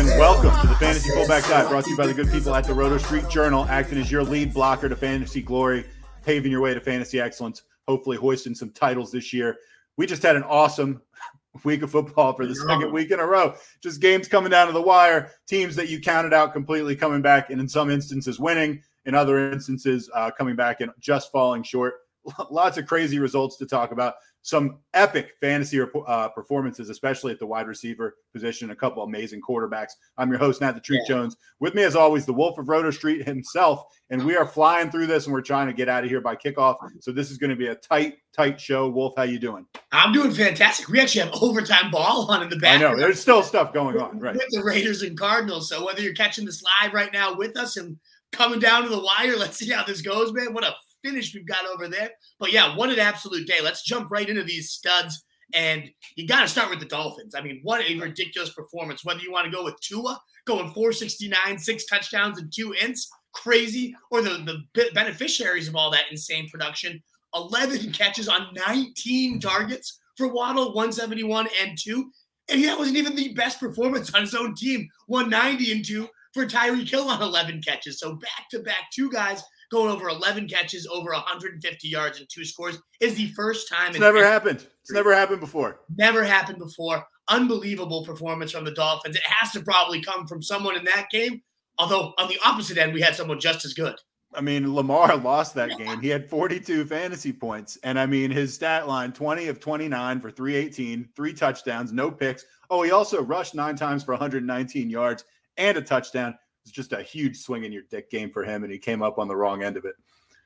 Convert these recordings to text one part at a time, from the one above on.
And welcome to the Fantasy Fullback Dive, brought to you by the good people at the Roto Street Journal, acting as your lead blocker to fantasy glory, paving your way to fantasy excellence, hopefully hoisting some titles this year. We just had an awesome week of football for the second week in a row. Just games coming down to the wire, teams that you counted out completely coming back, and in some instances winning, in other instances uh, coming back and just falling short. Lots of crazy results to talk about. Some epic fantasy uh, performances, especially at the wide receiver position. A couple amazing quarterbacks. I'm your host, Nat the Truth Yeah. Jones. With me, as always, the Wolf of Roto Street himself. And we are flying through this, and we're trying to get out of here by kickoff. So this is going to be a tight, tight show. Wolf, how you doing? I'm doing fantastic. We actually have overtime ball on in the back. I know there's still stuff going on, right? With the Raiders and Cardinals. So whether you're catching this live right now with us and coming down to the wire, let's see how this goes, man. What a finish we've got over there. But yeah, what an absolute day. Let's jump right into these studs. And you got to start with the Dolphins. I mean, what a ridiculous performance. Whether you want to go with Tua going 469, six touchdowns and two ints, crazy, or the, the beneficiaries of all that insane production, 11 catches on 19 targets for Waddle, 171 and two. And that wasn't even the best performance on his own team, 190 and two for Tyreek Hill on 11 catches. So back to back, two guys going over 11 catches, over 150 yards and two scores is the first time It's never happened. It's never happened before. Never happened before. Unbelievable performance from the Dolphins. It has to probably come from someone in that game. Although on the opposite end, we had someone just as good. I mean, Lamar lost that game. He had 42 fantasy points. And I mean, his stat line 20 of 29 for 318, three touchdowns, no picks. Oh, he also rushed nine times for 119 yards and a touchdown. It's just a huge swing in your dick game for him. And he came up on the wrong end of it.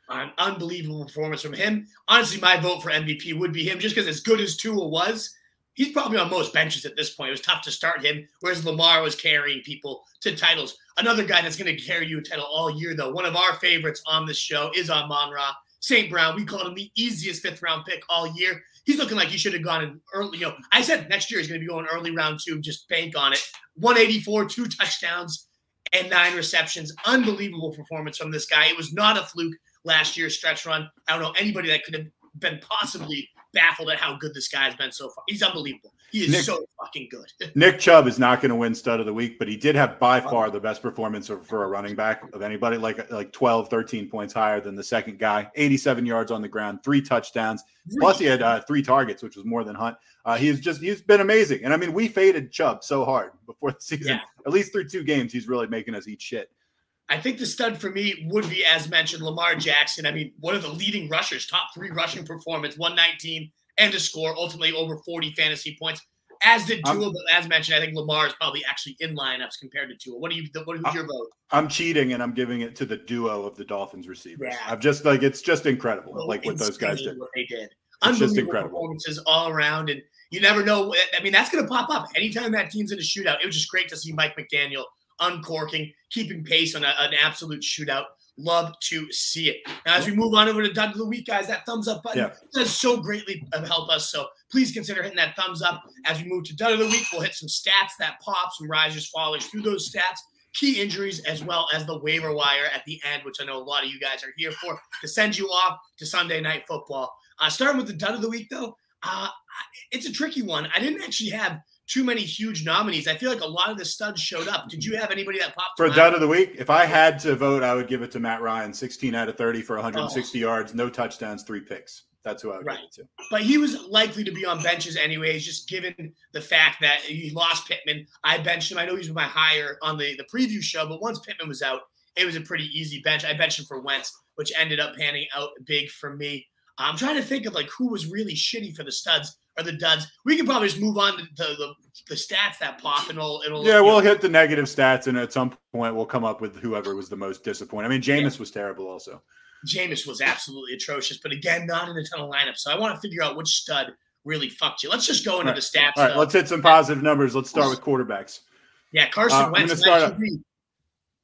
An unbelievable performance from him. Honestly, my vote for MVP would be him just because as good as Tua was, he's probably on most benches at this point. It was tough to start him, whereas Lamar was carrying people to titles. Another guy that's going to carry you a title all year, though, one of our favorites on this show is Amon Ra. St. Brown, we called him the easiest fifth round pick all year. He's looking like he should have gone in early. You know, I said next year he's going to be going early round two, just bank on it. 184, two touchdowns, and nine receptions. Unbelievable performance from this guy. It was not a fluke last year's stretch run. I don't know anybody that could have been possibly baffled at how good this guy has been so far. He's unbelievable. He is Nick- so fucking good. Nick Chubb is not going to win stud of the week, but he did have by far the best performance for a running back of anybody, like like 12, 13 points higher than the second guy. 87 yards on the ground, three touchdowns. Plus, he had uh, three targets, which was more than Hunt. Uh, he's just he's been amazing, and I mean, we faded Chubb so hard before the season. Yeah. At least through two games, he's really making us eat shit. I think the stud for me would be, as mentioned, Lamar Jackson. I mean, one of the leading rushers, top three rushing performance, 119 and a score, ultimately over 40 fantasy points. As did Tua, but as mentioned, I think Lamar is probably actually in lineups compared to Tua. What do you? What, who's your vote? I'm cheating, and I'm giving it to the duo of the Dolphins receivers. Yeah. I'm just like it's just incredible, So like what those guys did. What they did. It's just incredible. performances all around, and you never know. I mean, that's going to pop up anytime that team's in a shootout. It was just great to see Mike McDaniel uncorking, keeping pace on a- an absolute shootout. Love to see it. Now, as we move on over to Dud of the Week, guys, that thumbs up button Yeah. does so greatly uh, help us. So please consider hitting that thumbs up. As we move to Dud of the Week, we'll hit some stats that pop, some risers, fallers through those stats, key injuries, as well as the waiver wire at the end, which I know a lot of you guys are here for to send you off to Sunday Night Football. Uh, starting with the Dud of the Week, though, uh, it's a tricky one. I didn't actually have too many huge nominees. I feel like a lot of the studs showed up. Did you have anybody that popped? For dud of the week, if I had to vote, I would give it to Matt Ryan, 16 out of 30 for 160 yards, no touchdowns, three picks. That's who I would Right. give it to. but he was likely to be on benches anyways, just given the fact that he lost Pittman. I benched him. I know he was my higher on the, the preview show, but once Pittman was out, it was a pretty easy bench. I benched him for Wentz, which ended up panning out big for me. I'm trying to think of like who was really shitty for the studs or the duds. We can probably just move on to the, the, the stats that pop and it'll it'll Yeah, we'll know, hit the negative stats, and at some point, we'll come up with whoever was the most disappointing. I mean, Jameis was terrible also. Jameis was absolutely atrocious, but again, not in a ton of lineups. So I want to figure out which stud really fucked you. Let's just go into Right. the stats. All right, though. let's hit some positive numbers. Let's start with quarterbacks. Yeah, Carson Uh, Wentz. gonna start might up- be-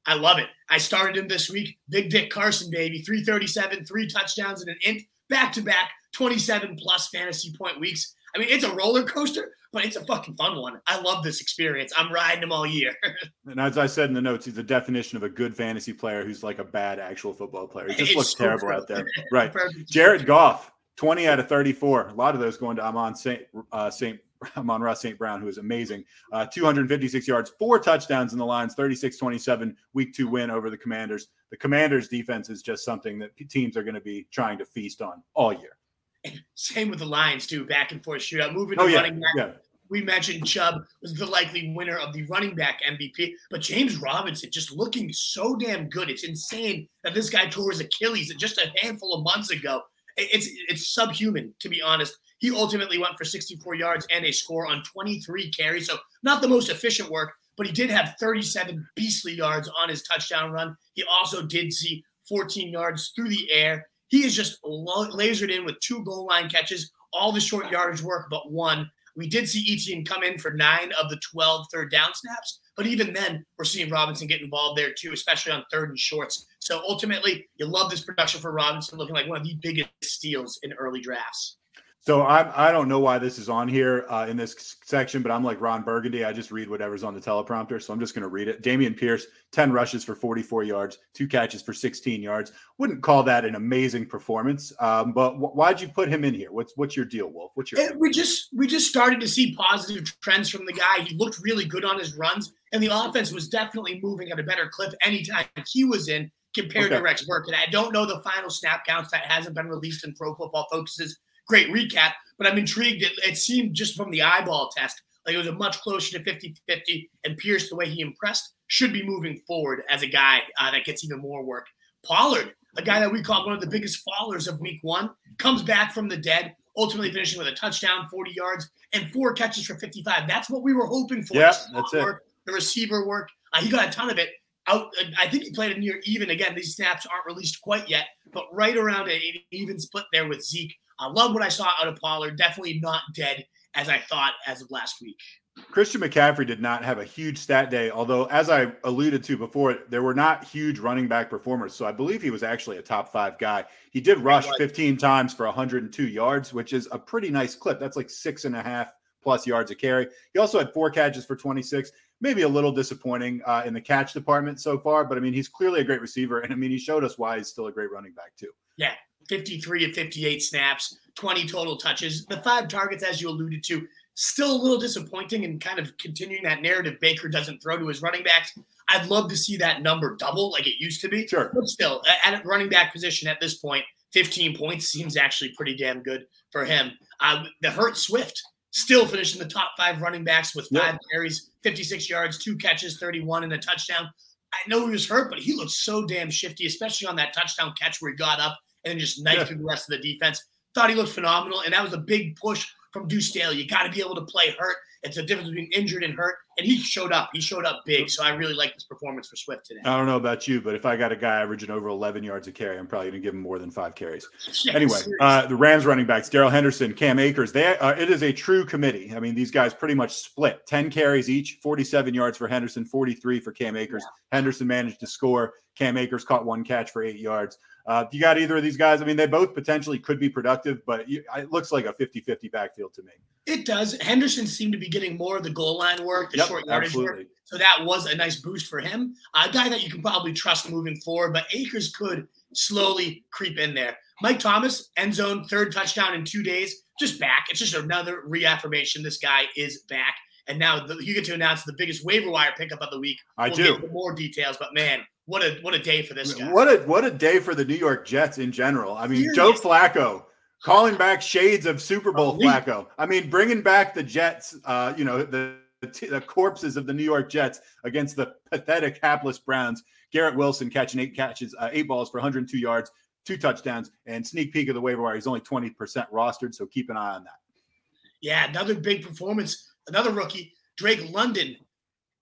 I love it. I started him this week. Big Dick Carson, baby. 337, three touchdowns and an int, back to back, 27 plus fantasy point weeks. I mean, it's a roller coaster, but it's a fucking fun one. I love this experience. I'm riding him all year. and as I said in the notes, he's the definition of a good fantasy player who's like a bad actual football player. He just It's looks so terrible out there. Right. Jared Goff, 20 out of 34. A lot of those going to Amon St. Uh, St. Amon Ross St. Brown, who is amazing. Uh, 256 yards, four touchdowns in the Lions, 36 27, week two win over the Commanders. The Commanders' defense is just something that teams are going to be trying to feast on all year. Same with the Lions, too. Back and forth shootout. Moving to Oh, yeah. running back. Yeah. We mentioned Chubb was the likely winner of the running back MVP, but James Robinson just looking so damn good. It's insane that this guy tore his Achilles just a handful of months ago. It's it's subhuman, to be honest. He ultimately went for 64 yards and a score on 23 carries. So not the most efficient work, but he did have 37 beastly yards on his touchdown run. He also did see 14 yards through the air. He is just lasered in with two goal line catches, all the short yardage work but one. We did see Etienne come in for nine of the 12 third down snaps, but even then, we're seeing Robinson get involved there too, especially on third and shorts. So ultimately, you love this production for Robinson, looking like one of the biggest steals in early drafts. So I I don't know why this is on here uh, in this section, but I'm like Ron Burgundy. I just read whatever's on the teleprompter, so I'm just going to read it. Dameon Pierce, 10 rushes for 44 yards, two catches for 16 yards. Wouldn't call that an amazing performance, um, but wh- why'd you put him in here? What's what's your deal, Wolf? What's your And we just we just started to see positive trends from the guy. He looked really good on his runs, and the offense was definitely moving at a better clip anytime he was in compared Okay. to Rex Burkhead. I don't know the final snap counts that hasn't been released in Pro Football Focus's great recap, but I'm intrigued. It, it seemed just from the eyeball test like it was a much closer to 50-50, and Pierce, the way he impressed, should be moving forward as a guy uh, that gets even more work. Pollard, a guy that we call one of the biggest fallers of week one, comes back from the dead, ultimately finishing with a touchdown, 40 yards, and four catches for 55. That's what we were hoping for. Yeah, that's it. The receiver work. Uh, he got a ton of it. Out, I think he played a near even. Again, these snaps aren't released quite yet, but right around an even split there with Zeke. I love what I saw out of Pollard. Definitely not dead as I thought as of last week. Christian McCaffrey did not have a huge stat day, although, as I alluded to before, there were not huge running back performers. So I believe he was actually a top five guy. He did rush 15 times for 102 yards, which is a pretty nice clip. That's like six and a half plus yards a carry. He also had four catches for 26. Maybe a little disappointing uh, in the catch department so far, but I mean, he's clearly a great receiver. And I mean, he showed us why he's still a great running back, too. 53 of 58 snaps, 20 total touches. The five targets, as you alluded to, still a little disappointing and kind of continuing that narrative Baker doesn't throw to his running backs. I'd love to see that number double like it used to be. Sure. But still, at a running back position at this point, 15 points seems actually pretty damn good for him. Um, the Hurt Swift still finishing the top five running backs with Yep. five carries, 56 yards, two catches, 31, and a touchdown. I know he was hurt, but he looked so damn shifty, especially on that touchdown catch where he got up and then just knifed Yeah. through the rest of the defense. Thought he looked phenomenal, and that was a big push from Deuce Staley. You got to be able to play hurt. It's a difference between injured and hurt, and he showed up. He showed up big, so I really like this performance for Swift today. I don't know about you, but if I got a guy averaging over 11 yards a carry, I'm probably going to give him more than five carries. Yeah, Anyway, uh, the Rams running backs, Darrell Henderson, Cam Akers, they uh, it is a true committee. I mean, these guys pretty much split 10 carries each, 47 yards for Henderson, 43 for Cam Akers. Henderson managed to score. Cam Akers caught one catch for eight yards. Uh, you got either of these guys, I mean, they both potentially could be productive, but you, it looks like a 50 50 backfield to me. It does. Henderson seemed to be getting more of the goal line work, the Yep, short yardage work. So that was a nice boost for him. A guy that you can probably trust moving forward, but Akers could slowly creep in there. Mike Thomas, end zone, third touchdown in two days, just back. It's just another reaffirmation. This guy is back. And now the, you get to announce the biggest waiver wire pickup of the week. I we'll do. Get more details, but man, what a what a day for this guy. What a what a day for the New York Jets in general. I mean, Serious. Joe Flacco calling back shades of Super Bowl. Flacco. I mean, bringing back the Jets. Uh, you know the the, t- the corpses of the New York Jets against the pathetic hapless Browns. Garrett Wilson catching eight catches, uh, eight balls for 102 yards, two touchdowns, and sneak peek of the waiver wire. He's only 20% rostered, so keep an eye on that. Yeah, another big performance. Another rookie, Drake London,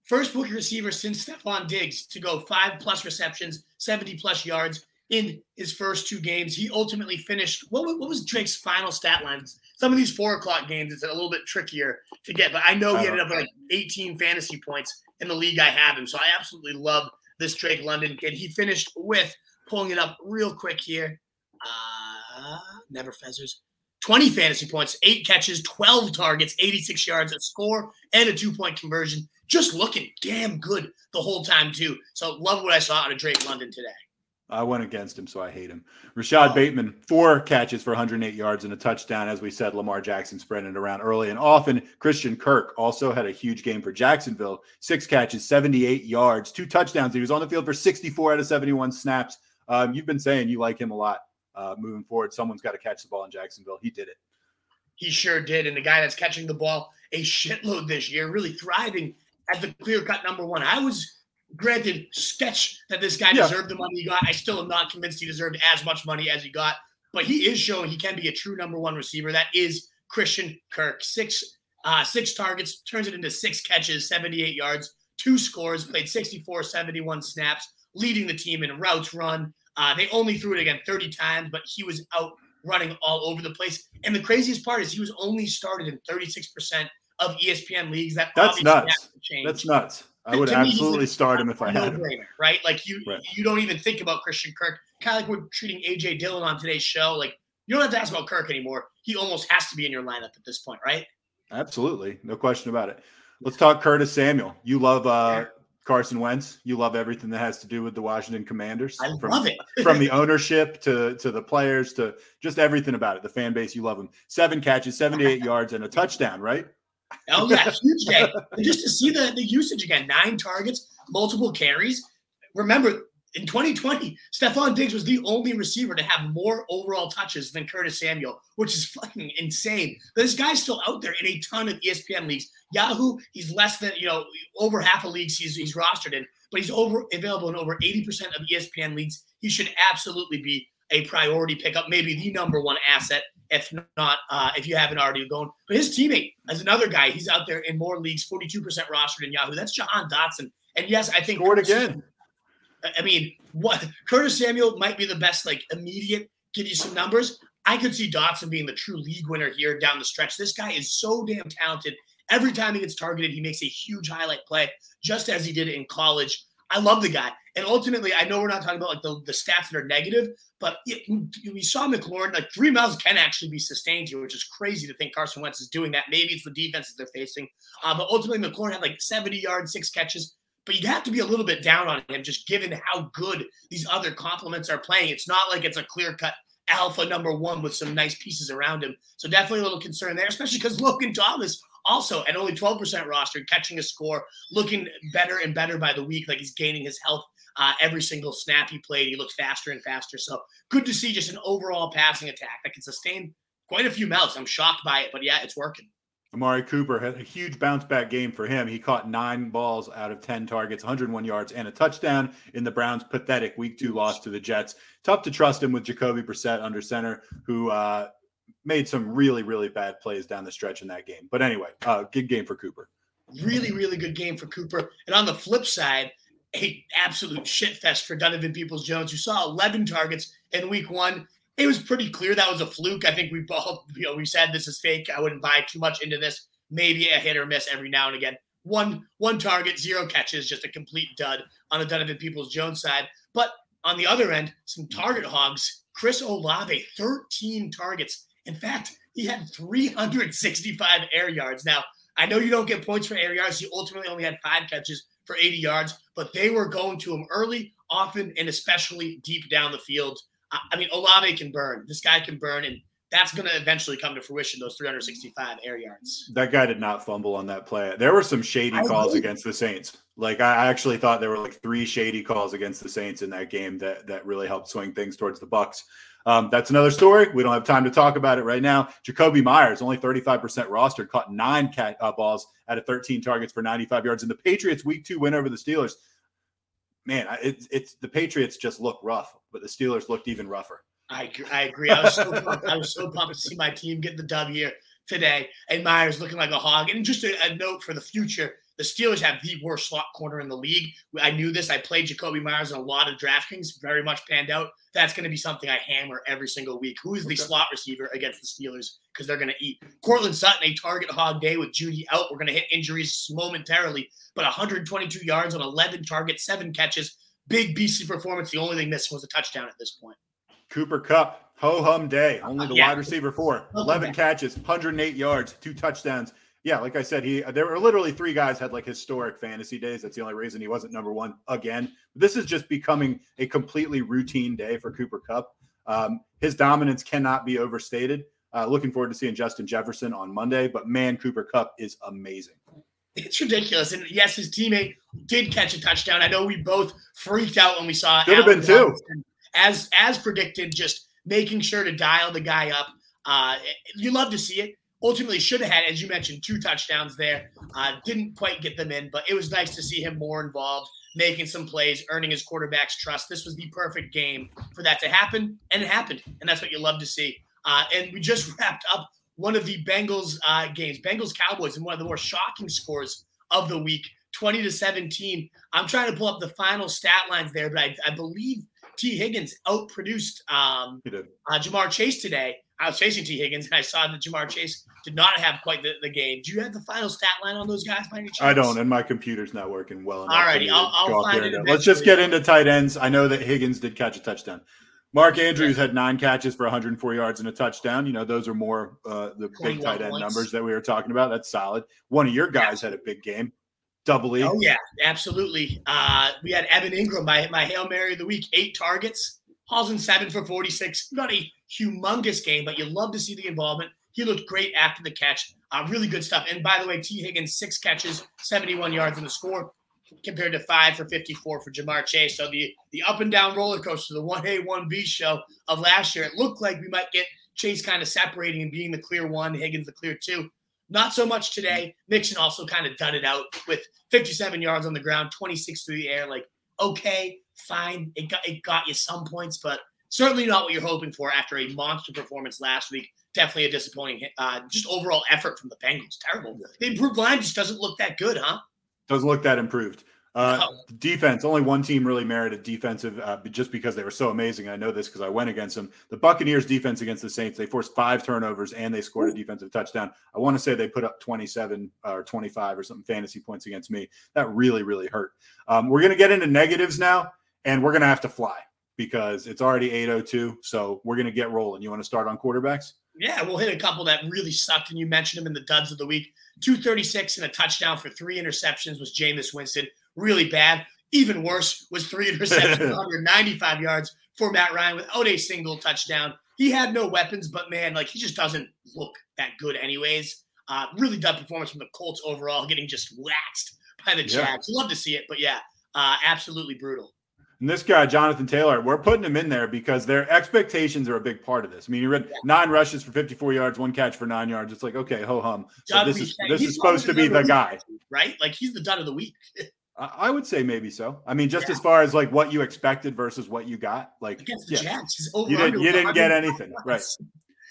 first rookie receiver since Stefon Diggs to go five plus receptions, 70 plus yards in his first two games. He ultimately finished. What, what was Drake's final stat lines? Some of these four o'clock games, it's a little bit trickier to get, but I know he ended up with like 18 fantasy points in the league I have him. So I absolutely love this Drake London kid. He finished with pulling it up real quick here. Uh, never fezzers. 20 fantasy points, eight catches, 12 targets, 86 yards, a score, and a two point conversion. Just looking damn good the whole time, too. So, love what I saw out of Drake London today. I went against him, so I hate him. Rashod oh. Bateman, four catches for 108 yards and a touchdown. As we said, Lamar Jackson spreading it around early and often. Christian Kirk also had a huge game for Jacksonville. Six catches, 78 yards, two touchdowns. He was on the field for 64 out of 71 snaps. Um, you've been saying you like him a lot uh, moving forward. Someone's got to catch the ball in Jacksonville. He did it. He sure did. And the guy that's catching the ball a shitload this year, really thriving as the clear cut number one. I was granted sketch that this guy yeah. deserved the money he got. I still am not convinced he deserved as much money as he got, but he is showing he can be a true number one receiver. That is Christian Kirk. Six uh, six targets, turns it into six catches, 78 yards, two scores, played 64, 71 snaps, leading the team in routes run. Uh, they only threw it again 30 times, but he was out running all over the place. And the craziest part is he was only started in 36% of ESPN leagues. That that's nuts. That's nuts. I would absolutely start him if I had him. Right? Like you, right. you don't even think about Christian Kirk. Kind of like we're treating AJ Dillon on today's show. Like you don't have to ask about Kirk anymore. He almost has to be in your lineup at this point, right? Absolutely, no question about it. Let's talk Curtis Samuel. You love uh, Carson Wentz. You love everything that has to do with the Washington Commanders. I from, love it. from the ownership to to the players to just everything about it. The fan base, you love him. Seven catches, 78 yards, and a touchdown, right? Oh yeah, huge day. just to see the, the usage again, nine targets, multiple carries. Remember, in 2020, Stefon Diggs was the only receiver to have more overall touches than Curtis Samuel, which is fucking insane. This guy's still out there in a ton of ESPN leagues. Yahoo, he's less than, you know, over half of leagues he's, he's rostered in, but he's over available in over 80% of ESPN leagues. He should absolutely be a priority pickup, maybe the number one asset, if not, uh, if you haven't already gone. But his teammate is another guy. He's out there in more leagues, 42% rostered in Yahoo. That's Jahan Dotson. And yes, I think scored again. I mean, what Curtis Samuel might be the best, like immediate, give you some numbers. I could see Dotson being the true league winner here down the stretch. This guy is so damn talented. Every time he gets targeted, he makes a huge highlight play, just as he did in college. I love the guy. And ultimately, I know we're not talking about like the, the stats that are negative, but it, we saw McLaurin, like three miles can actually be sustained here, which is crazy to think Carson Wentz is doing that. Maybe it's the defenses they're facing. Uh, but ultimately, McLaurin had like 70 yards, six catches. But you'd have to be a little bit down on him just given how good these other complements are playing. It's not like it's a clear cut alpha number one with some nice pieces around him. So definitely a little concern there, especially because Logan Thomas also at only 12% roster, catching a score, looking better and better by the week. Like he's gaining his health uh, every single snap he played. He looks faster and faster. So good to see just an overall passing attack that can sustain quite a few melts. I'm shocked by it, but yeah, it's working. Amari Cooper had a huge bounce back game for him. He caught nine balls out of 10 targets, 101 yards, and a touchdown in the Browns' pathetic week two loss to the Jets. Tough to trust him with Jacoby Brissett under center, who uh, made some really, really bad plays down the stretch in that game. But anyway, uh, good game for Cooper. Really, really good game for Cooper. And on the flip side, a absolute shit fest for Donovan Peoples Jones, who saw 11 targets in week one. It was pretty clear that was a fluke. I think we both, you know, we said this is fake. I wouldn't buy too much into this. Maybe a hit or miss every now and again. One one target, zero catches, just a complete dud on the Donovan Peoples Jones side. But on the other end, some target hogs. Chris Olave, 13 targets, in fact, he had 365 air yards. Now, I know you don't get points for air yards. He ultimately only had five catches for 80 yards, but they were going to him early, often, and especially deep down the field. I mean, Olave can burn. This guy can burn, and that's going to eventually come to fruition. Those 365 air yards. That guy did not fumble on that play. There were some shady calls against the Saints. Like I actually thought there were like three shady calls against the Saints in that game that that really helped swing things towards the Bucks. Um, that's another story. We don't have time to talk about it right now. Jakobi Meyers, only 35% rostered, caught nine cat, uh, balls out of 13 targets for 95 yards. And the Patriots' week two win over the Steelers, man, it's, it's the Patriots just look rough, but the Steelers looked even rougher. I, I agree. I was so pumped. I was so pumped to see my team get the dub here today, and Meyers looking like a hog. And just a, a note for the future: the Steelers have the worst slot corner in the league. I knew this. I played Jakobi Meyers in a lot of DraftKings, very much panned out. That's going to be something I hammer every single week. Who is the okay. slot receiver against the Steelers? Because they're going to eat. Courtland Sutton, a target hog day with Jeudy out. We're going to hit injuries momentarily, but 122 yards on 11 targets, seven catches, big beastly performance. The only thing missing was a touchdown at this point. Cooper Kupp, ho hum day. Only uh, the Yeah. wide receiver four. 11 back. catches, 108 yards, two touchdowns. Yeah, like I said, he there were literally three guys had like historic fantasy days. That's the only reason he wasn't number one again. This is just becoming a completely routine day for Cooper Kupp. Um, his dominance cannot be overstated. Uh, looking forward to seeing Justin Jefferson on Monday, but man, Cooper Kupp is amazing. It's ridiculous. And yes, his teammate did catch a touchdown. I know we both freaked out when we saw it. Could have been two. As as predicted, just making sure to dial the guy up. Uh, you love to see it. Ultimately, should have had, as you mentioned, two touchdowns there. Uh, didn't quite get them in, but it was nice to see him more involved, making some plays, earning his quarterback's trust. This was the perfect game for that to happen, and it happened. And that's what you love to see. Uh, and we just wrapped up one of the Bengals uh, games, Bengals Cowboys, and one of the more shocking scores of the week, 20 to 17. I'm trying to pull up the final stat lines there, but I, I believe Tee Higgins outproduced um, uh, Ja'Marr Chase today. I was facing Tee Higgins, and I saw that Ja'Marr Chase did not have quite the, the game. Do you have the final stat line on those guys by any chance? I don't, and my computer's not working well enough. me to I'll- I'll find there it. Let's just get into tight ends. I know that Higgins did catch a touchdown. Mark Andrews had nine catches for 104 yards and a touchdown. You know, those are more uh, the big tight end points. numbers that we were talking about. That's solid. One of your guys had a big game, double E. Oh yeah, absolutely. Uh, we had Evan Engram, my my hail mary of the week, eight targets, hauls in seven for forty six. Not a humongous game, but you love to see the involvement. He looked great after the catch. Uh, really good stuff. And by the way, Tee Higgins six catches, seventy one yards in the score, compared to five for fifty four for Ja'Marr Chase. So the the up and down roller coaster, the one A one B show of last year, it looked like we might get Chase kind of separating and being the clear one, Higgins the clear two. Not so much today. Mixon also kind of done it out with 57 yards on the ground, 26 through the air. Like, okay, fine. It got it got you some points, but certainly not what you're hoping for after a monster performance last week. Definitely a disappointing, uh, just overall effort from the Bengals. Terrible. The improved line just doesn't look that good, huh? Doesn't look that improved. Uh, No. defense, only one team really merited defensive uh, just because they were so amazing. I know this because I went against them. The Buccaneers defense against the Saints, they forced five turnovers and they scored a defensive touchdown. I want to say they put up 27 or 25 or something fantasy points against me. That really, really hurt. Um, we're going to get into negatives now, and we're going to have to fly because it's already 802. So we're going to get rolling. You want to start on quarterbacks? Yeah, we'll hit a couple that really sucked, and you mentioned them in the duds of the week. 236 and a touchdown for three interceptions was Jameis Winston. Really bad. Even worse was three interceptions, 195 yards for Matt Ryan without a single touchdown. He had no weapons, but man, like he just doesn't look that good, anyways. Uh, really dud performance from the Colts overall, getting just waxed by the Yeah. Jags. Love to see it, but yeah, uh, absolutely brutal. And this guy, Jonathan Taylor, we're putting him in there because their expectations are a big part of this. I mean, he read nine rushes for 54 yards, one catch for nine yards. It's like, okay, ho hum. Dud this is this He's is supposed to be the guy. right? Like he's the dud of the week. I would say maybe so. I mean, just Yeah. as far as like what you expected versus what you got, like against the yeah, over you didn't you didn't get anything, right?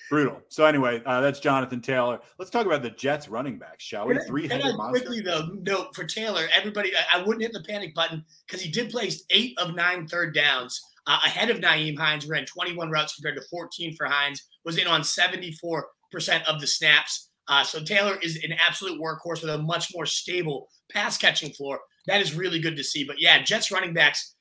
Brutal. So anyway, uh, that's Jonathan Taylor. Let's talk about the Jets running backs, shall we? Three headed monster. quickly though note for Taylor, everybody, I, I wouldn't hit the panic button because he did place eight of nine third downs uh, ahead of Nyheim Hines. Ran 21 routes compared to 14 for Hines. Was in on 74 percent of the snaps. Uh, so Taylor is an absolute workhorse with a much more stable pass catching floor. That is really good to see. But yeah, Jets running backs.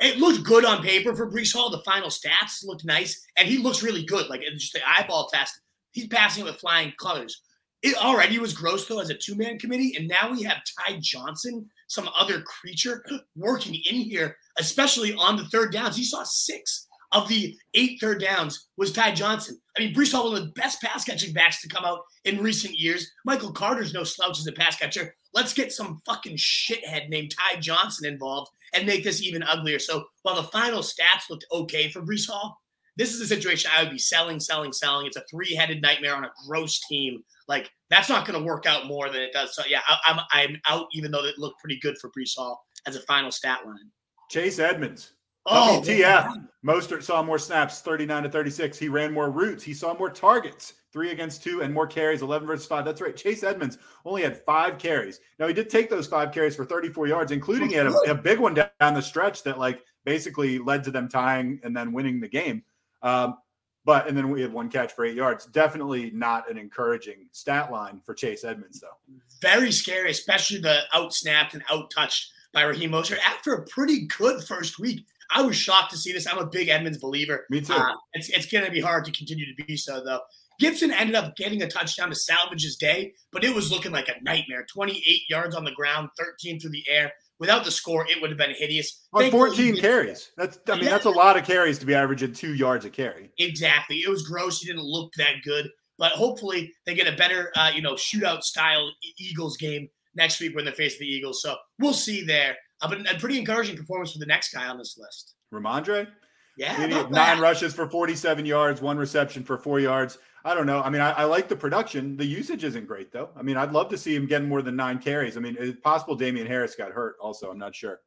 It, looked good on paper for Breece Hall. The final stats looked nice, and he looks really good. Like it's just the eyeball test. He's passing it with flying colors. It already was gross though as a two man committee, and now we have Ty Johnson, some other creature, working in here, especially on the third downs. He saw six of the eight third downs was Ty Johnson. I mean, Breece Hall, one of the best pass catching backs to come out in recent years. Michael Carter's no slouch as a pass catcher. Let's get some fucking shithead named Ty Johnson involved and make this even uglier. So while the final stats looked okay for Breece Hall, this is a situation I would be selling, selling, selling. It's a three-headed nightmare on a gross team. Like that's not going to work out more than it does. So yeah, I, I'm I'm out. Even though it looked pretty good for Breece Hall as a final stat line. Chase Edmonds. Oh, man. Mostert saw more snaps, 39 to 36. He ran more routes. He saw more targets, three against two, and more carries, 11 versus five. That's right. Chase Edmonds only had five carries. Now, he did take those five carries for 34 yards, including he had a, a big one down the stretch that, like, basically led to them tying and then winning the game. Um, but, and then we had one catch for eight yards. Definitely not an encouraging stat line for Chase Edmonds, though. very scary, especially the out snapped and out touched by Raheem Mostert after a pretty good first week. I was shocked to see this. I'm a big Edmonds believer. Me too. Uh, it's it's going to be hard to continue to be so, though. Gibson ended up getting a touchdown to salvage his day, but it was looking like a nightmare. 28 yards on the ground, 13 through the air. Without the score, it would have been hideous. On 14 carries. That's I mean Yeah. that's a lot of carries to be averaging two yards a carry. Exactly. It was gross. He didn't look that good, but hopefully they get a better, uh, you know, shootout style Eagles game next week when they face the Eagles. So we'll see there. Uh, but a pretty encouraging performance for the next guy on this list. Rhamondre, Yeah, nine rushes for 47 yards, one reception for four yards. I don't know. I mean, I, I like the production. The usage isn't great though. I mean, I'd love to see him getting more than nine carries. I mean, it's possible Damien Harris got hurt. Also, I'm not sure.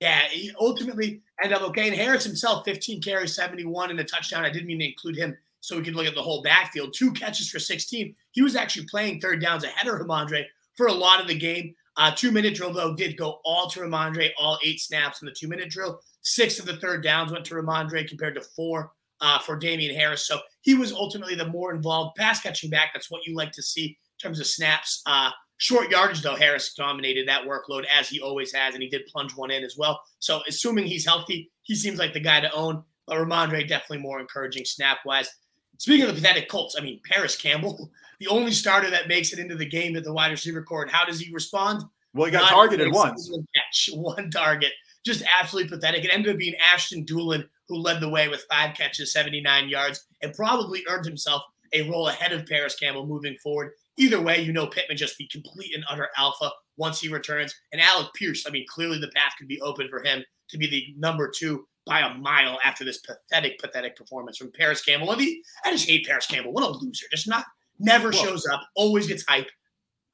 Yeah, he ultimately ended up okay. And Harris himself, 15 carries, 71 and a touchdown. I didn't mean to include him so we could look at the whole backfield. Two catches for 16. He was actually playing third downs ahead of Rhamondre for a lot of the game. Uh, two minute drill, though, did go all to Rhamondre, all eight snaps in the two minute drill. Six of the third downs went to Rhamondre compared to four uh, for Damien Harris. So he was ultimately the more involved pass catching back. That's what you like to see in terms of snaps. Uh, Short yardage, though, Harris dominated that workload as he always has, and he did plunge one in as well. So, assuming he's healthy, he seems like the guy to own. But Rhamondre definitely more encouraging snap wise. Speaking of the pathetic Colts, I mean, Paris Campbell, the only starter that makes it into the game at the wide receiver core. And how does he respond? Well, he got Not targeted once. Catch, one target. Just absolutely pathetic. It ended up being Ashton Dulin who led the way with five catches, 79 yards, and probably earned himself a role ahead of Parris Campbell moving forward. Either way, you know Pittman just the complete and utter alpha once he returns. And Alec Pierce, I mean, clearly the path could be open for him to be the number two by a mile after this pathetic, pathetic performance from Parris Campbell. I, mean, I just hate Parris Campbell. What a loser. Just not, never Well- shows up, always gets hype.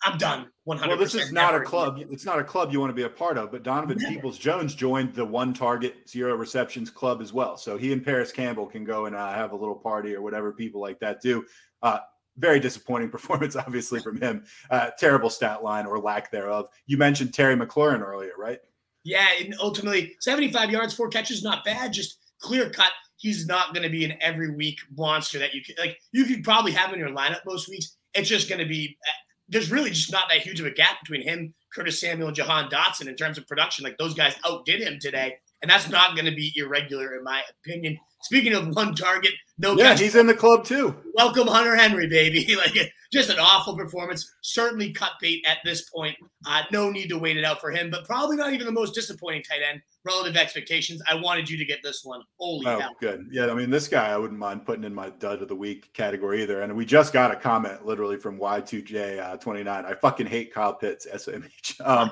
I'm done. 100%. Well, this is not a club. It's not a club you want to be a part of. But Donovan Never. Peoples Jones joined the one target, zero receptions club as well. So he and Parris Campbell can go and uh, have a little party or whatever people like that do. Uh, very disappointing performance, obviously, from him. Uh, terrible stat line or lack thereof. You mentioned Terry McLaurin earlier, right? Yeah, and ultimately, 75 yards, four catches, not bad. Just clear cut. He's not going to be an every week monster that you could like. You could probably have in your lineup most weeks. It's just going to be. There's really just not that huge of a gap between him, Curtis Samuel, and Jahan Dotson in terms of production. Like those guys outdid him today, and that's not going to be irregular in my opinion. Speaking of one target, no Yeah, catch. he's in the club too. Welcome Hunter Henry, baby. like just an awful performance. Certainly cut bait at this point. Uh, no need to wait it out for him, but probably not even the most disappointing tight end relative expectations. I wanted you to get this one. Holy Oh, hell. good. Yeah, I mean, this guy I wouldn't mind putting in my dud of the week category either. And we just got a comment literally from Y2J29. I fucking hate Kyle Pitts, SMH. Um,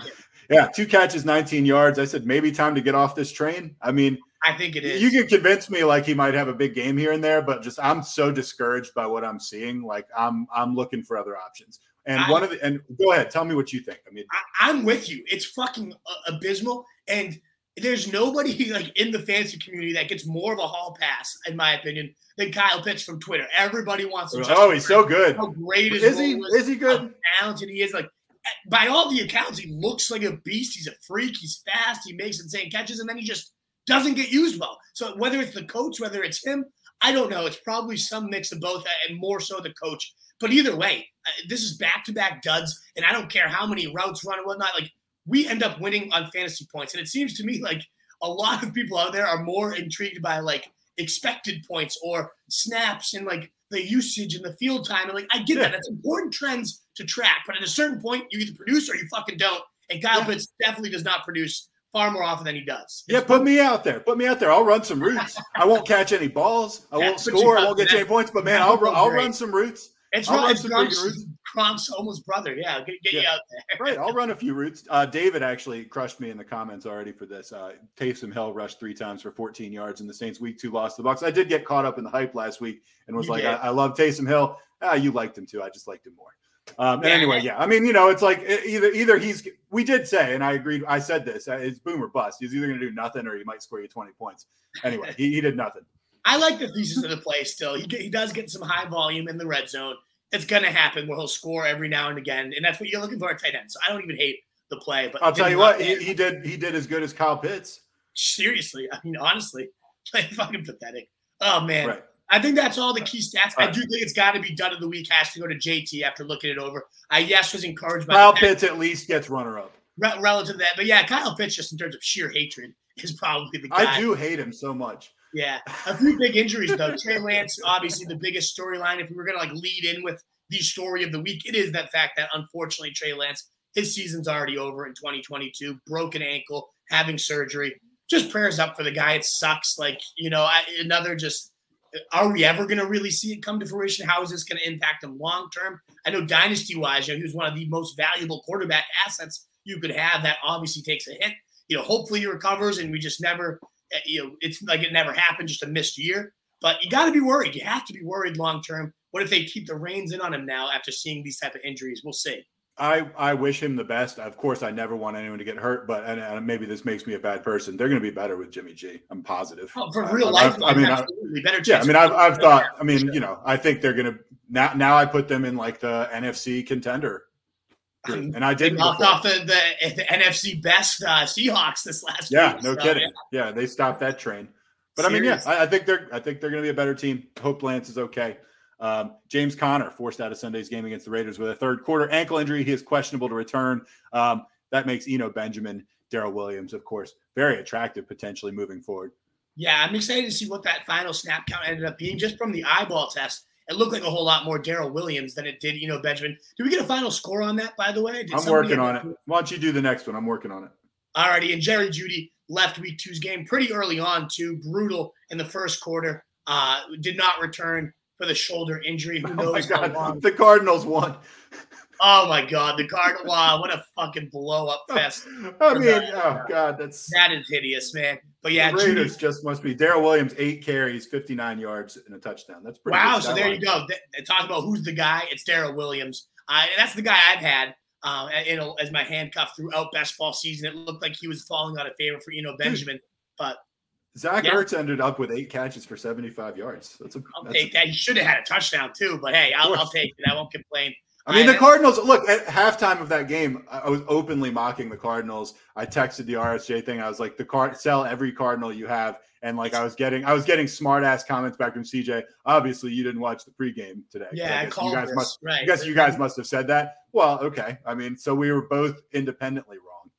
yeah, two catches, 19 yards. I said, maybe time to get off this train. I mean, I think it is. you can convince me like he might have a big game here and there, but just I'm so discouraged by what I'm seeing. Like I'm I'm looking for other options. And I- one of the and go ahead, tell me what you think. I mean, I, I'm with you. It's fucking uh, abysmal, and there's nobody like in the fantasy community that gets more of a hall pass, in my opinion, than Kyle Pitts from Twitter. Everybody wants to. oh, he's so good. How great his Is he? Is he good? how talented he is. Like by all the accounts, he looks like a beast. He's a freak. He's fast. He makes insane catches, and then he just doesn't get used well. So whether it's the coach, whether it's him, I don't know. It's probably some mix of both, and more so the coach. But either way, uh, this is back-to-back duds, and I don't care how many routes run and whatnot. Like we end up winning on fantasy points, and it seems to me like a lot of people out there are more intrigued by like expected points or snaps and like the usage and the field time. And like I get Yeah. that. That's important trends to track. But at a certain point, you either produce or you fucking don't. And Kyle Yeah. Pitts definitely does not produce far more often than he does. Yeah, put me out there. Put me out there. I'll run some routes. I won't catch any balls. I Yeah, won't score. I won't get any points. But man, I'll run, I'll run some routes. It's, I'll run it's some Gronk's, routes. Gronk's almost brother. Yeah, get, get you out there. Right, I'll run a few routes. Uh, David actually crushed me in the comments already for this. Uh, Taysom Hill rushed three times for 14 yards in the Saints week two lost the Bucks. I did get caught up in the hype last week and was You like. I, I love Taysom Hill. Ah, you liked him too. I just liked him more. Um, Yeah. anyway, yeah, I mean, you know, it's like either either he's we did say, and I agreed. I said this: uh, it's boom or bust. He's either going to do nothing or he might score you 20 points. Anyway, he, he did nothing. I like the thesis of the play still. He, he does get some high volume in the red zone. It's going to happen where he'll score every now and again. And that's what you're looking for at tight end. So I don't even hate the play. But I'll tell you what, he, he did he did as good as Kyle Pitts. seriously, I mean, honestly, like fucking pathetic. Oh man, Right. I think that's all the key stats. I do think it's got to be done of the week. Has to go to JT after looking it over. I yes was encouraged by Kyle Pitts at least gets runner up. re- relative to that. But yeah, Kyle Pitts, just in terms of sheer hatred, is probably the guy. I do hate him so much. Yeah, a few big injuries though. Trey Lance, obviously the biggest storyline. If we were gonna like lead in with the story of the week, it is that fact that unfortunately Trey Lance, his season's already over in 2022. Broken ankle, having surgery. Just prayers up for the guy. It sucks. Like you know, I, another just. Are we ever going to really see it come to fruition? How is this going to impact him long term? I know dynasty wise, you know, he was one of the most valuable quarterback assets you could have. That obviously takes a hit. You know, hopefully he recovers, and we just never Eh, you know, it's like it never happened, just a missed year. But you got to be worried. You have to be worried long term. What if they keep the reins in on him now after seeing these type of injuries? We'll see. I, I wish him the best. Of course, I never want anyone to get hurt, but and, and maybe this makes me a bad person. They're going to be better with Jimmy G. I'm positive. Oh, for real life, I, I mean, absolutely better. Yeah, I mean, I've, I've thought. I mean, you know, I think they're going to now. Now I put them in like the NFC contender and I did knocked off the, the, the, NFC best uh, Seahawks this last yeah, week. no so, kidding. Yeah. yeah. they stopped that train. But Seriously. I mean, yeah, I, I, think they're I think they're going to be a better team. Hope Lance is okay. Um, James Conner forced out of Sunday's game against the Raiders with a third quarter ankle injury. He is questionable to return. Um, that makes Eno Benjamin, Darrel Williams, of course, very attractive potentially moving forward. Yeah, I'm excited to see what that final snap count ended up being just from the eyeball test it looked like a whole lot more Darrel Williams than it did, know, Benjamin. Did we get a final score on that, by the way? Did I'm working on it. Why don't you do the next one? I'm working on it. Alrighty, and Jerry Jeudy left week two's game pretty early on, too. Brutal in the first quarter. Uh, did not return for the shoulder injury. Who knows? Oh my God. The Cardinals won. Oh my God, the Cardinal! Wow, what a fucking blow up fest! I mean, oh God, that's that is hideous, man. But yeah, Raiders just must be Darrel Williams, eight carries, fifty nine yards, and a touchdown. That's pretty. Wow, so there you go. They, talk about who's the guy. It's Darrel Williams. Uh, that's the guy I've had uh, as my handcuff throughout best ball season. It looked like he was falling out of favor for you know Benjamin, but Zach yeah. Ertz ended up with eight catches for 75 yards. That's a. I'll that's take that. He should have had a touchdown too, but hey, I'll, I'll take it. I won't complain. I mean, the Cardinals. Look at halftime of that game. I was openly mocking the Cardinals. I texted the RSJ thing. I was like, "The card, sell every Cardinal you have." And like, I was getting, I was getting smart ass comments back from CJ. Obviously, you didn't watch the pregame today. Yeah, I, I you guys this. must. Right. I guess you guys must have said that. Well, okay. I mean, so we were both independently wrong.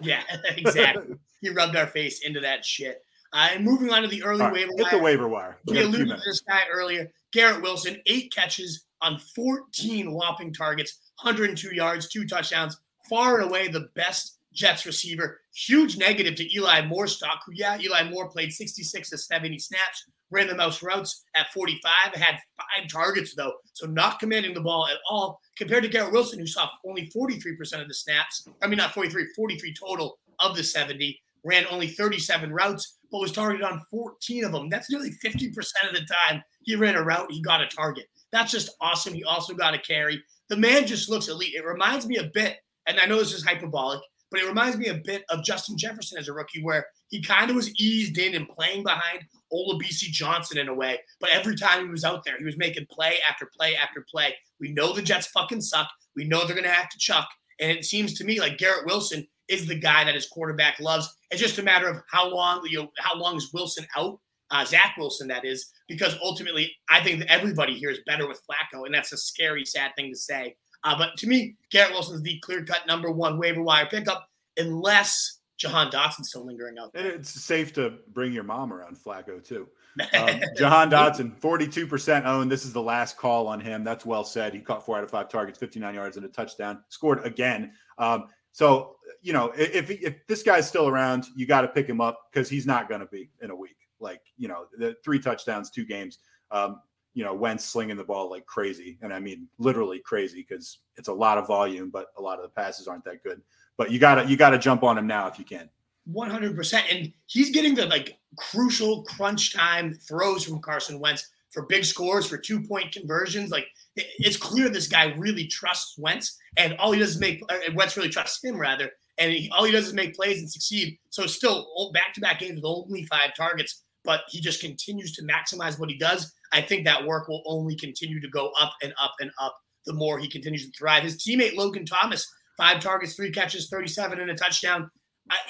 Yeah, exactly. he rubbed our face into that shit. And moving on to the early right, waiver wire. the waiver wire. We, we alluded to this guy earlier. Garrett Wilson, eight catches on 14 whopping targets, 102 yards, two touchdowns, far and away the best Jets receiver. Huge negative to Eli Moorestock, who, yeah, Eli Moore played 66 to 70 snaps, ran the most routes at 45, had five targets, though, so not commanding the ball at all, compared to Garrett Wilson, who saw only 43% of the snaps. I mean, not 43, 43 total of the 70, ran only 37 routes, but was targeted on 14 of them. That's nearly 50% of the time he ran a route, he got a target. That's just awesome. He also got a carry. The man just looks elite. It reminds me a bit, and I know this is hyperbolic, but it reminds me a bit of Justin Jefferson as a rookie, where he kind of was eased in and playing behind Olabisi Johnson in a way. But every time he was out there, he was making play after play after play. We know the Jets fucking suck. We know they're going to have to chuck. And it seems to me like Garrett Wilson is the guy that his quarterback loves. It's just a matter of how long, you know, how long is Wilson out? Uh, Zach Wilson, that is, because ultimately I think that everybody here is better with Flacco, and that's a scary, sad thing to say. Uh, but to me, Garrett Wilson's the clear cut number one waiver wire pickup, unless Jahan Dotson's still lingering out there. And it's safe to bring your mom around Flacco, too. Um, Jahan Dotson, 42% owned. This is the last call on him. That's well said. He caught four out of five targets, 59 yards, and a touchdown. Scored again. Um, so, you know, if, if this guy's still around, you got to pick him up because he's not going to be in a week. Like, you know, the three touchdowns, two games. Um, you know, Wentz slinging the ball like crazy. And I mean, literally crazy because it's a lot of volume, but a lot of the passes aren't that good. But you gotta, you gotta jump on him now if you can. 100%. And he's getting the like crucial crunch time throws from Carson Wentz for big scores, for two point conversions. Like it's clear this guy really trusts Wentz, and all he does is make uh, Wentz really trusts him rather, and he, all he does is make plays and succeed. So still back to back games with only five targets but he just continues to maximize what he does. I think that work will only continue to go up and up and up the more he continues to thrive. His teammate Logan Thomas, five targets, three catches, 37 and a touchdown.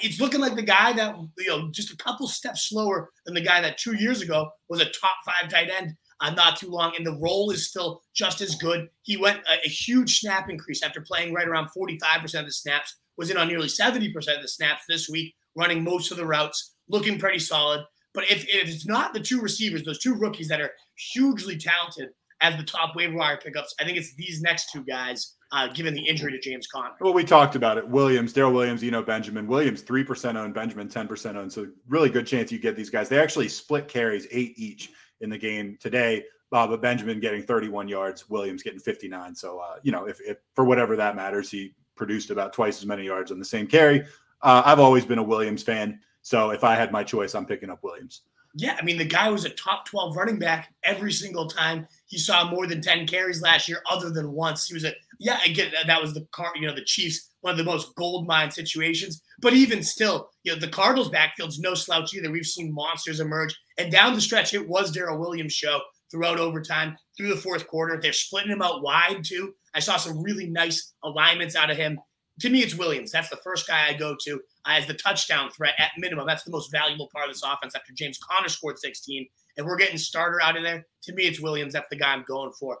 It's looking like the guy that, you know, just a couple steps slower than the guy that two years ago was a top five tight end uh, not too long, and the role is still just as good. He went a, a huge snap increase after playing right around 45% of the snaps was in on nearly 70% of the snaps this week, running most of the routes, looking pretty solid. But if, if it's not the two receivers, those two rookies that are hugely talented as the top waiver wire pickups, I think it's these next two guys, uh, given the injury to James Conner. Well, we talked about it. Williams, Darrel Williams, you know Benjamin. Williams, 3% owned, Benjamin, 10% owned. So, really good chance you get these guys. They actually split carries eight each in the game today. Uh, but Benjamin getting 31 yards, Williams getting 59. So, uh, you know, if, if for whatever that matters, he produced about twice as many yards on the same carry. Uh, I've always been a Williams fan. So if I had my choice, I'm picking up Williams. Yeah, I mean, the guy was a top 12 running back every single time he saw more than 10 carries last year, other than once. He was a, yeah, again, that was the car, you know, the Chiefs, one of the most gold mine situations. But even still, you know, the Cardinals backfield's no slouch either. We've seen monsters emerge. And down the stretch, it was Darrel Williams' show throughout overtime, through the fourth quarter. They're splitting him out wide, too. I saw some really nice alignments out of him. To me, it's Williams. That's the first guy I go to uh, as the touchdown threat at minimum. That's the most valuable part of this offense after James Conner scored 16. And we're getting starter out of there. To me, it's Williams. That's the guy I'm going for.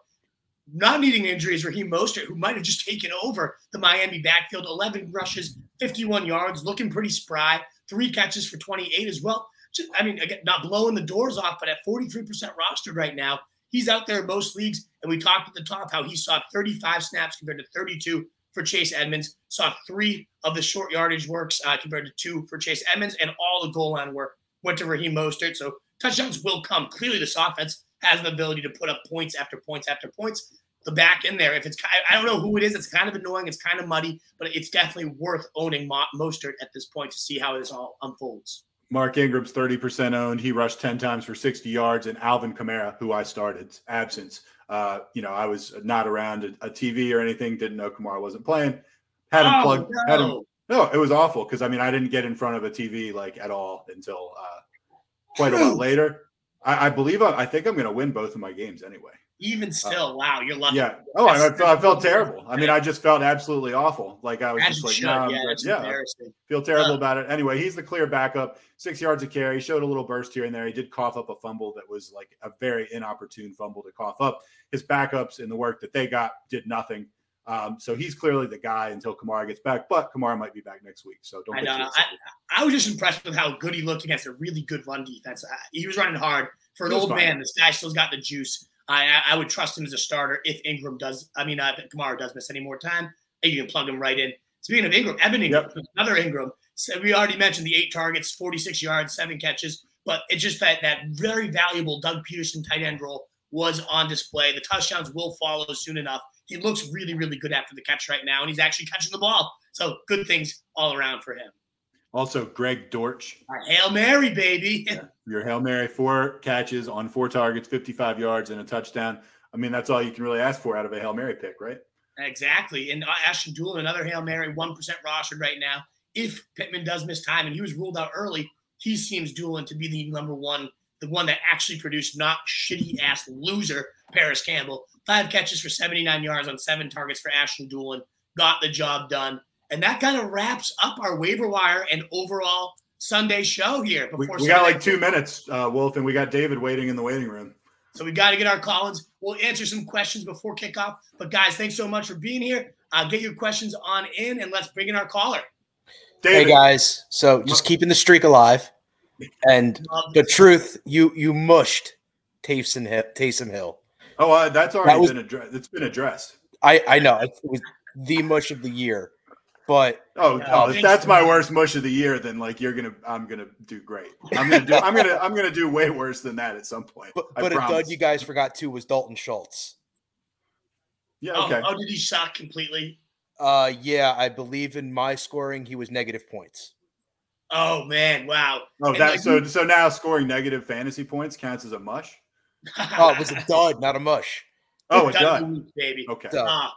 Not needing injuries, Raheem Mostert, who might have just taken over the Miami backfield. 11 rushes, 51 yards, looking pretty spry. Three catches for 28 as well. Just, I mean, again, not blowing the doors off, but at 43% rostered right now, he's out there in most leagues. And we talked at the top how he saw 35 snaps compared to 32 for Chase Edmonds. Saw three of the short yardage works uh, compared to two for Chase Edmonds, and all the goal line work went to Raheem Mostert. So touchdowns will come. Clearly, this offense has the ability to put up points after points after points. The back in there, if it's I don't know who it is, it's kind of annoying, it's kind of muddy, but it's definitely worth owning Mostert at this point to see how this all unfolds. Mark Ingram's 30% owned. He rushed 10 times for 60 yards, and Alvin Kamara, who I started, absence. Uh, you know, I was not around a, a, TV or anything, didn't know Kamara wasn't playing. Had him oh, plugged. No. Had him, no, it was awful because I mean, I didn't get in front of a TV like at all until uh, quite True. a lot later. I, I believe I, I think I'm going to win both of my games anyway. Even uh, still, uh, wow, you're lucky. Yeah. Oh, I, I, felt, I felt terrible. I mean, I just felt absolutely awful. Like I was As just like, nah, yeah, yeah feel terrible uh, about it. Anyway, he's the clear backup. Six yards of carry. He showed a little burst here and there. He did cough up a fumble that was like a very inopportune fumble to cough up. His backups in the work that they got did nothing. Um, so he's clearly the guy until Kamara gets back, but Kamara might be back next week. So don't. I know. I, I, was just impressed with how good he looked against a really good run defense. He was running hard for an old fine. man. This guy still's got the juice. I, I would trust him as a starter if Ingram does. I mean, uh, if Kamara does miss any more time, you can plug him right in. Speaking of Ingram, Evan Engram, yep. another Ingram. So we already mentioned the eight targets, 46 yards, seven catches, but it's just that that very valuable Doug Pederson tight end role was on display. The touchdowns will follow soon enough. He looks really, really good after the catch right now, and he's actually catching the ball. So good things all around for him. Also, Greg Dortch. Hail Mary, baby. Yeah. Your Hail Mary, four catches on four targets, 55 yards, and a touchdown. I mean, that's all you can really ask for out of a Hail Mary pick, right? Exactly. And uh, Ashton Dulin, another Hail Mary, 1% rostered right now. If Pittman does miss time and he was ruled out early, he seems Dulin to be the number one, the one that actually produced not shitty ass loser Parris Campbell. Five catches for 79 yards on seven targets for Ashton Dulin. Got the job done. And that kind of wraps up our waiver wire and overall Sunday show here. we, we got like two minutes, uh, Wolf, and we got David waiting in the waiting room. So we got to get our Collins. We'll answer some questions before kickoff. But guys, thanks so much for being here. Uh, get your questions on in, and let's bring in our caller. David. Hey guys, so just keeping the streak alive. And the truth, you you mushed Taysom Hill. Taysom Hill. Oh, uh, that's already that was, been addressed. It's been addressed. I I know it was the mush of the year. But oh, oh if that's my worst mush of the year, then like you're gonna, I'm gonna do great. I'm gonna do, I'm gonna, I'm gonna do way worse than that at some point. But, but a dud you guys forgot too was Dalton Schultz. Yeah. Oh, okay. Oh, oh, did he suck completely? Uh, yeah, I believe in my scoring he was negative points. Oh man, wow. Oh, that like, so so now scoring negative fantasy points counts as a mush. Oh, it was a dud, not a mush. Oh, a dud, baby. Okay. Uh,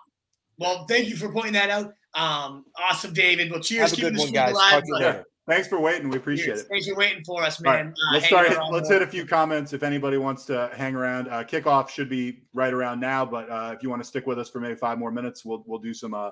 well, thank you for pointing that out. Um, awesome, David. Well, cheers. Have a good one, guys. Alive, yeah. Thanks for waiting. We appreciate cheers. it. Thanks for waiting for us, man. Right. Uh, let's start. Let's hit a few comments if anybody wants to hang around. Uh, kickoff should be right around now, but uh, if you want to stick with us for maybe five more minutes, we'll we'll do some uh,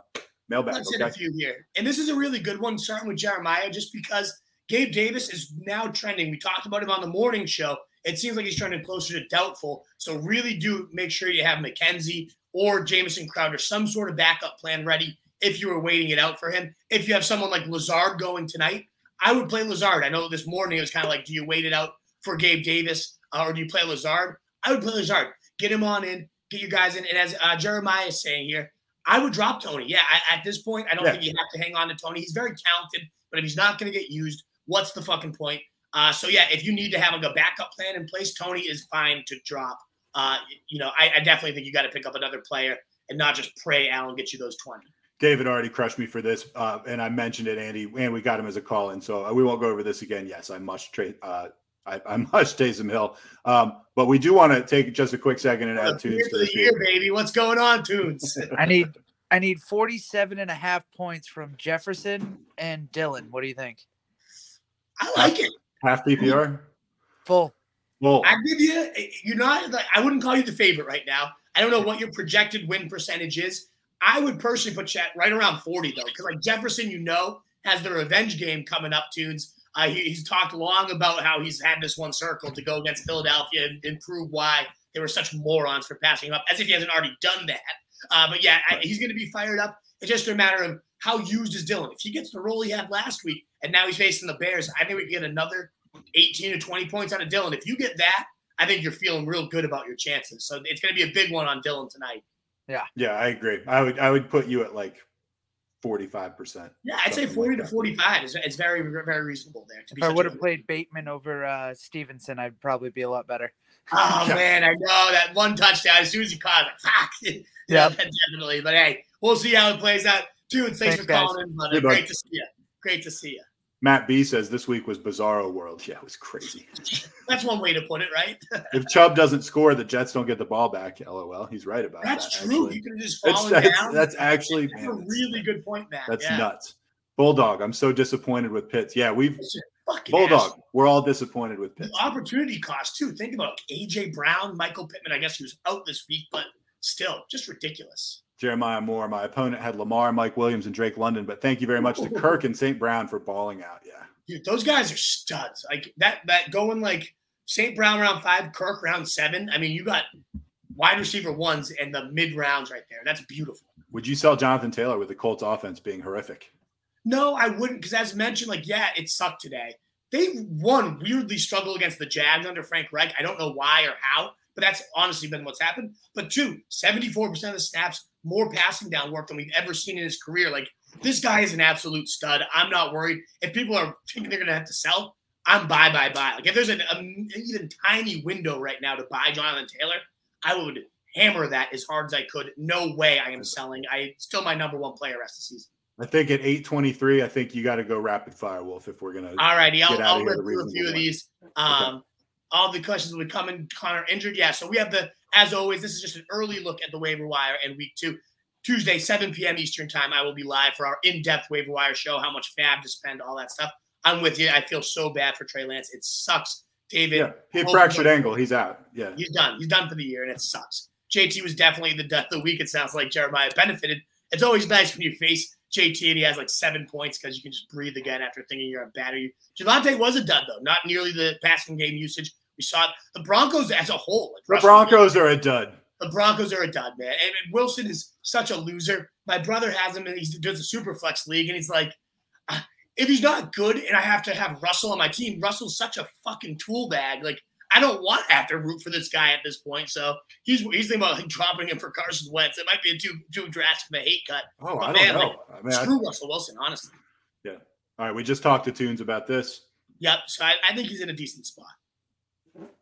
mailbag. Let's okay? hit a few here, and this is a really good one, starting with Jeremiah, just because Gabe Davis is now trending. We talked about him on the morning show. It seems like he's trending closer to doubtful. So really do make sure you have McKenzie or Jamison Crowder, some sort of backup plan ready if you were waiting it out for him. If you have someone like Lazard going tonight, I would play Lazard. I know this morning it was kind of like, do you wait it out for Gabe Davis uh, or do you play Lazard? I would play Lazard. Get him on in, get your guys in. And as uh, Jeremiah is saying here, I would drop Tony. Yeah, I, at this point, I don't Yeah. think you have to hang on to Tony. He's very talented, but if he's not going to get used, what's the fucking point? Uh, so yeah, if you need to have like a backup plan in place, Tony is fine to drop. Uh, you know, I, I definitely think you got to pick up another player and not just pray Allen gets you those twenty. David already crushed me for this, uh, and I mentioned it, Andy, and we got him as a call in, so uh, we won't go over this again. Yes, I must trade. Uh, I, I must Taysom Hill, um, but we do want to take just a quick second and add tunes to the year, baby. What's going on, Tunes? I need I need 47 and a half points from Jefferson and Dillon. What do you think? I like it. Half PPR. Full. Full. I give you. You're not. Like, I wouldn't call you the favorite right now. I don't know what your projected win percentage is. I would personally put Chet right around 40 though, because like Jefferson, you know, has the revenge game coming up. Tunes. Uh, he, he's talked long about how he's had this one circle to go against Philadelphia and, and prove why they were such morons for passing him up, as if he hasn't already done that. Uh, but yeah, I, he's going to be fired up. It's just a matter of how used is Dillon. If he gets the role he had last week, and now he's facing the Bears, I think we can get another 18 to 20 points out of Dillon. If you get that, I think you're feeling real good about your chances. So it's going to be a big one on Dylan tonight. yeah, Yeah, I agree. I would I would put you at like forty five percent. Yeah, I'd say 40 like to 45 is it's very very reasonable there. To be If I would have played Bateman over uh, Stevenson, I'd probably be a lot better. Oh Yeah. man, I know that one touchdown as soon as he caught it, fuck. yeah, definitely. But hey, we'll see how it plays out. Dude, thanks, Thanks, for guys. calling in, brother. Hey, bud. Great to see you. Great to see you. Matt B says this week was Bizarro World. Yeah, it was crazy. That's one way to put it, right? if Chubb doesn't score, the Jets don't get the ball back. LOL. He's right about That's that. That's true. actually. You could have just That's, fallen that's, down. that's actually That's man, a that's- really good point, Matt. That's yeah. nuts. Bulldog, I'm so disappointed with Pitts. Yeah, we've Bulldog. We're all disappointed with The Pitts. opportunity cost too. Think about AJ Brown, Michael Pittman. I guess he was out this week, but still, just ridiculous. Jeremiah Moore. My opponent had Lamar, Mike Williams, and Drake London. But thank you very much to oh. Kirk and St. Brown for balling out. Yeah. Dude, those guys are studs. Like that, that going like St. Brown round five, Kirk round seven. I mean, you got wide receiver ones and the mid rounds right there. That's beautiful. Would you sell Jonathan Taylor with the Colts offense being horrific? No, I wouldn't, because as mentioned, like, yeah, it sucked today. They one weirdly struggle against the Jags under Frank Reich. I don't know why or how, but that's honestly been what's happened. But two, 74% of the snaps, more passing down work than we've ever seen in his career. Like, this guy is an absolute stud. I'm not worried. If people are thinking they're gonna have to sell, I'm buy, buy, buy. Like if there's an, an even tiny window right now to buy Jonathan Taylor, I would hammer that as hard as I could. No way I am selling. I still my number one player rest of the season. I think at 823, I think you got to go rapid fire, Wolf, if we're going to. All righty, I'll, I'll rip through a few of these. Um, All the questions will be coming. Connor injured, yeah. So we have the, as always, this is just an early look at the waiver wire in week two. Tuesday, 7 p.m. Eastern time, I will be live for our in-depth waiver wire show. How much FAAB to spend, all that stuff. I'm with you. I feel so bad for Trey Lance. It sucks, David. Yeah, he fractured look. ankle. He's out. Yeah. He's done. He's done for the year, and it sucks. JT was definitely the death of the week. It sounds like Jeremiah benefited. It's always nice when you face JT and he has like seven points because you can just breathe again after thinking you're a battery. Javonte was a dud though, not nearly the passing game usage. We saw it. The Broncos as a whole. like The Broncos are a dud. the Broncos are a dud, man. And and Wilson is such a loser. My brother has him, and he does a super flex league, and he's like, "Ah, if he's not good, and I have to have Russell on my team, Russell's such a fucking tool bag. Like, I don't want to have to root for this guy at this point. So he's he's thinking about dropping him for Carson Wentz. It might be a too too drastic of a hate cut. Oh, But I man, don't know. like, I mean, I- Screw Russell Wilson, honestly. Yeah. All right, we just talked to Tunes about this. Yep. So I, I think he's in a decent spot.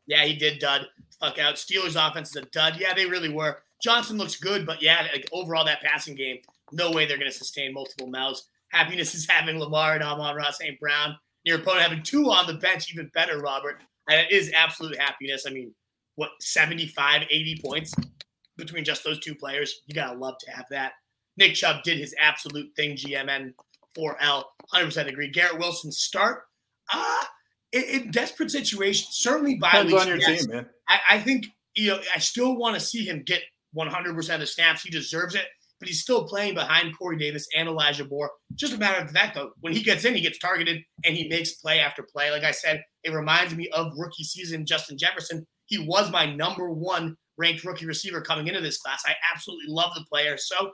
Yeah, he did dud. Fuck out. Steelers offense is a dud. Yeah, they really were. Johnson looks good, but yeah, like overall that passing game, no way they're going to sustain multiple mouths. Happiness is having Lamar and Amon-Ra St. Brown. Your opponent having two on the bench, even better, Robert. And it is absolute happiness. I mean, what, 75, 80 points between just those two players? You got to love to have that. Nick Chubb did his absolute thing, GMN 4L. 100% agree. Garrett Wilson start. Ah, in, in desperate situations, certainly by Depends weeks, on your yes. team, man. I, I think you know I still want to see him get 100% of the snaps. He deserves it, but he's still playing behind Corey Davis and Elijah Moore. Just a matter of the fact, though, when he gets in, he gets targeted and he makes play after play. Like I said, it reminds me of rookie season Justin Jefferson. He was my number one ranked rookie receiver coming into this class. I absolutely love the player. So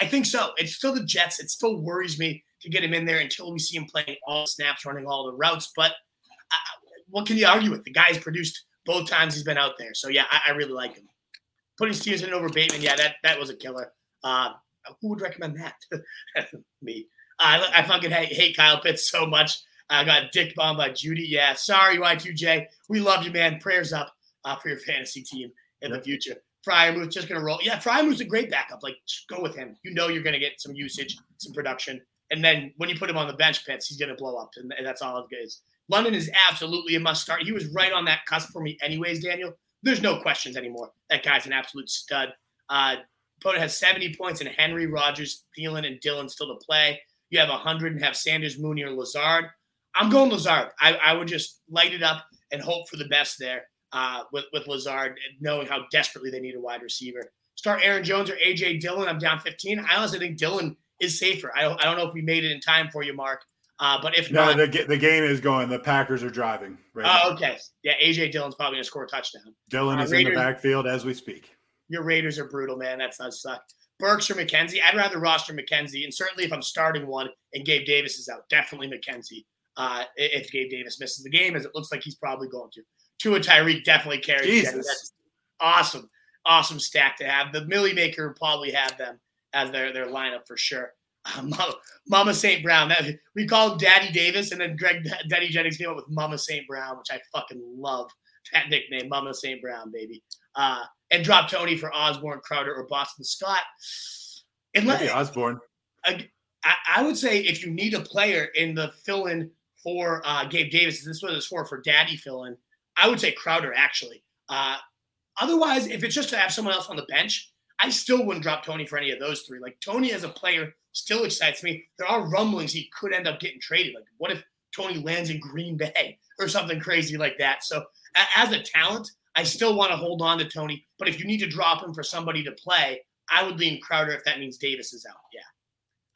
I think so. It's still the Jets. It still worries me to get him in there until we see him playing all the snaps, running all the routes. But what can you argue with? The guy's produced both times he's been out there. So yeah, I, I really like him. Putting Stevenson over Bateman, yeah, that that was a killer. Uh, who would recommend that? Me. Uh, I fucking hate, hate Kyle Pitts so much. I got dick bombed by Jeudy. Yeah, sorry, Y2J. We love you, man. Prayers up uh, for your fantasy team in the future. Freiermuth just gonna roll. Yeah, Freiermuth's a great backup. Like, just go with him. You know you're gonna get some usage, some production, and then when you put him on the bench, Pitts, he's gonna blow up, and, and that's all it is. London is absolutely a must start. He was right on that cusp for me, anyways. Daniel, there's no questions anymore. That guy's an absolute stud. Uh, opponent has 70 points, and Henry, Rogers, Thielen, and Dillon still to play. You have 100 and have Sanders, Mooney, or Lazard. I'm going Lazard. I, I would just light it up and hope for the best there uh, with, with Lazard, knowing how desperately they need a wide receiver. Start Aaron Jones or AJ Dillon. I'm down 15. I honestly think Dillon is safer. I don't, I don't know if we made it in time for you, Mark. Uh, but if no, not, the, the game is going. The Packers are driving. Right oh, okay. Yeah, AJ Dillon's probably gonna score a touchdown. Dillon uh, is Raiders, in the backfield as we speak. Your Raiders are brutal, man. That's not suck. Burks or McKenzie. I'd rather roster McKenzie, and certainly if I'm starting one and Gabe Davis is out, definitely McKenzie. Uh, if Gabe Davis misses the game, as it looks like he's probably going to. Tua Tyreek definitely carries. That's awesome, awesome stack to have. The Milly Maker probably have them as their their lineup for sure. Uh, Mama, Mama St. Brown. That, we called Daddy Davis, and then Greg Daddy Jennings came up with Mama St. Brown, which I fucking love that nickname, Mama St. Brown, baby. Uh, and drop Tony for Osborn, Crowder, or Boston Scott. Maybe Osborn. I, I, would say if you need a player in the fill-in for uh, Gabe Davis, this was for for Daddy fill-in. I would say Crowder actually. Uh, otherwise, if it's just to have someone else on the bench, I still wouldn't drop Tony for any of those three. Like Tony as a player still excites me. There are rumblings he could end up getting traded. Like, what if Tony lands in Green Bay or something crazy like that? So, as a talent, I still want to hold on to Tony. But if you need to drop him for somebody to play, I would lean Crowder if that means Davis is out. Yeah.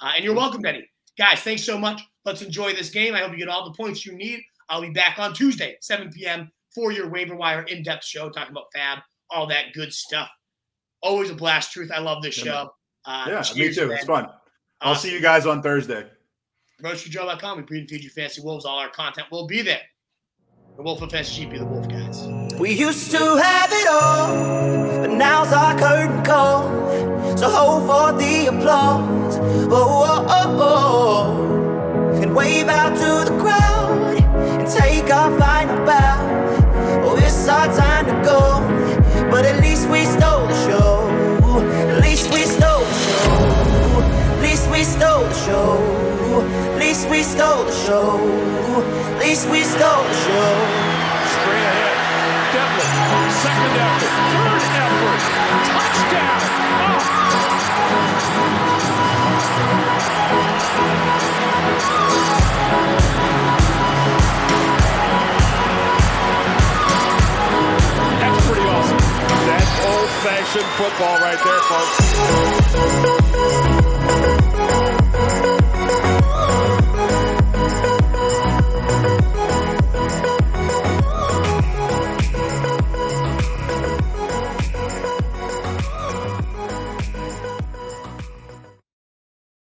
Uh, and you're welcome, Benny. Guys, thanks so much. Let's enjoy this game. I hope you get all the points you need. I'll be back on Tuesday, 7 p.m. for your waiver wire in depth show, talking about FAAB, all that good stuff. Always a blast, Truth. I love this show. Uh, yeah, cheers, me too. Man. It's fun. I'll see you guys on Thursday. RoastRoadJoe.com. We breed and feed you fancy wolves. All our content will be there. The Wolf of Fantasy GP, the Wolf guys. We used to have it all, but now's our curtain call. So hold for the applause. Oh, oh, oh, oh. And wave out to the crowd and take our final bow. Oh, it's our time to go, but at least we stole the show. Stole the show. At least we stole the show. At least we stole the show. Straight ahead. Devlin, second effort, third effort, touchdown. Oh. That's pretty awesome. That's old-fashioned football right there, folks.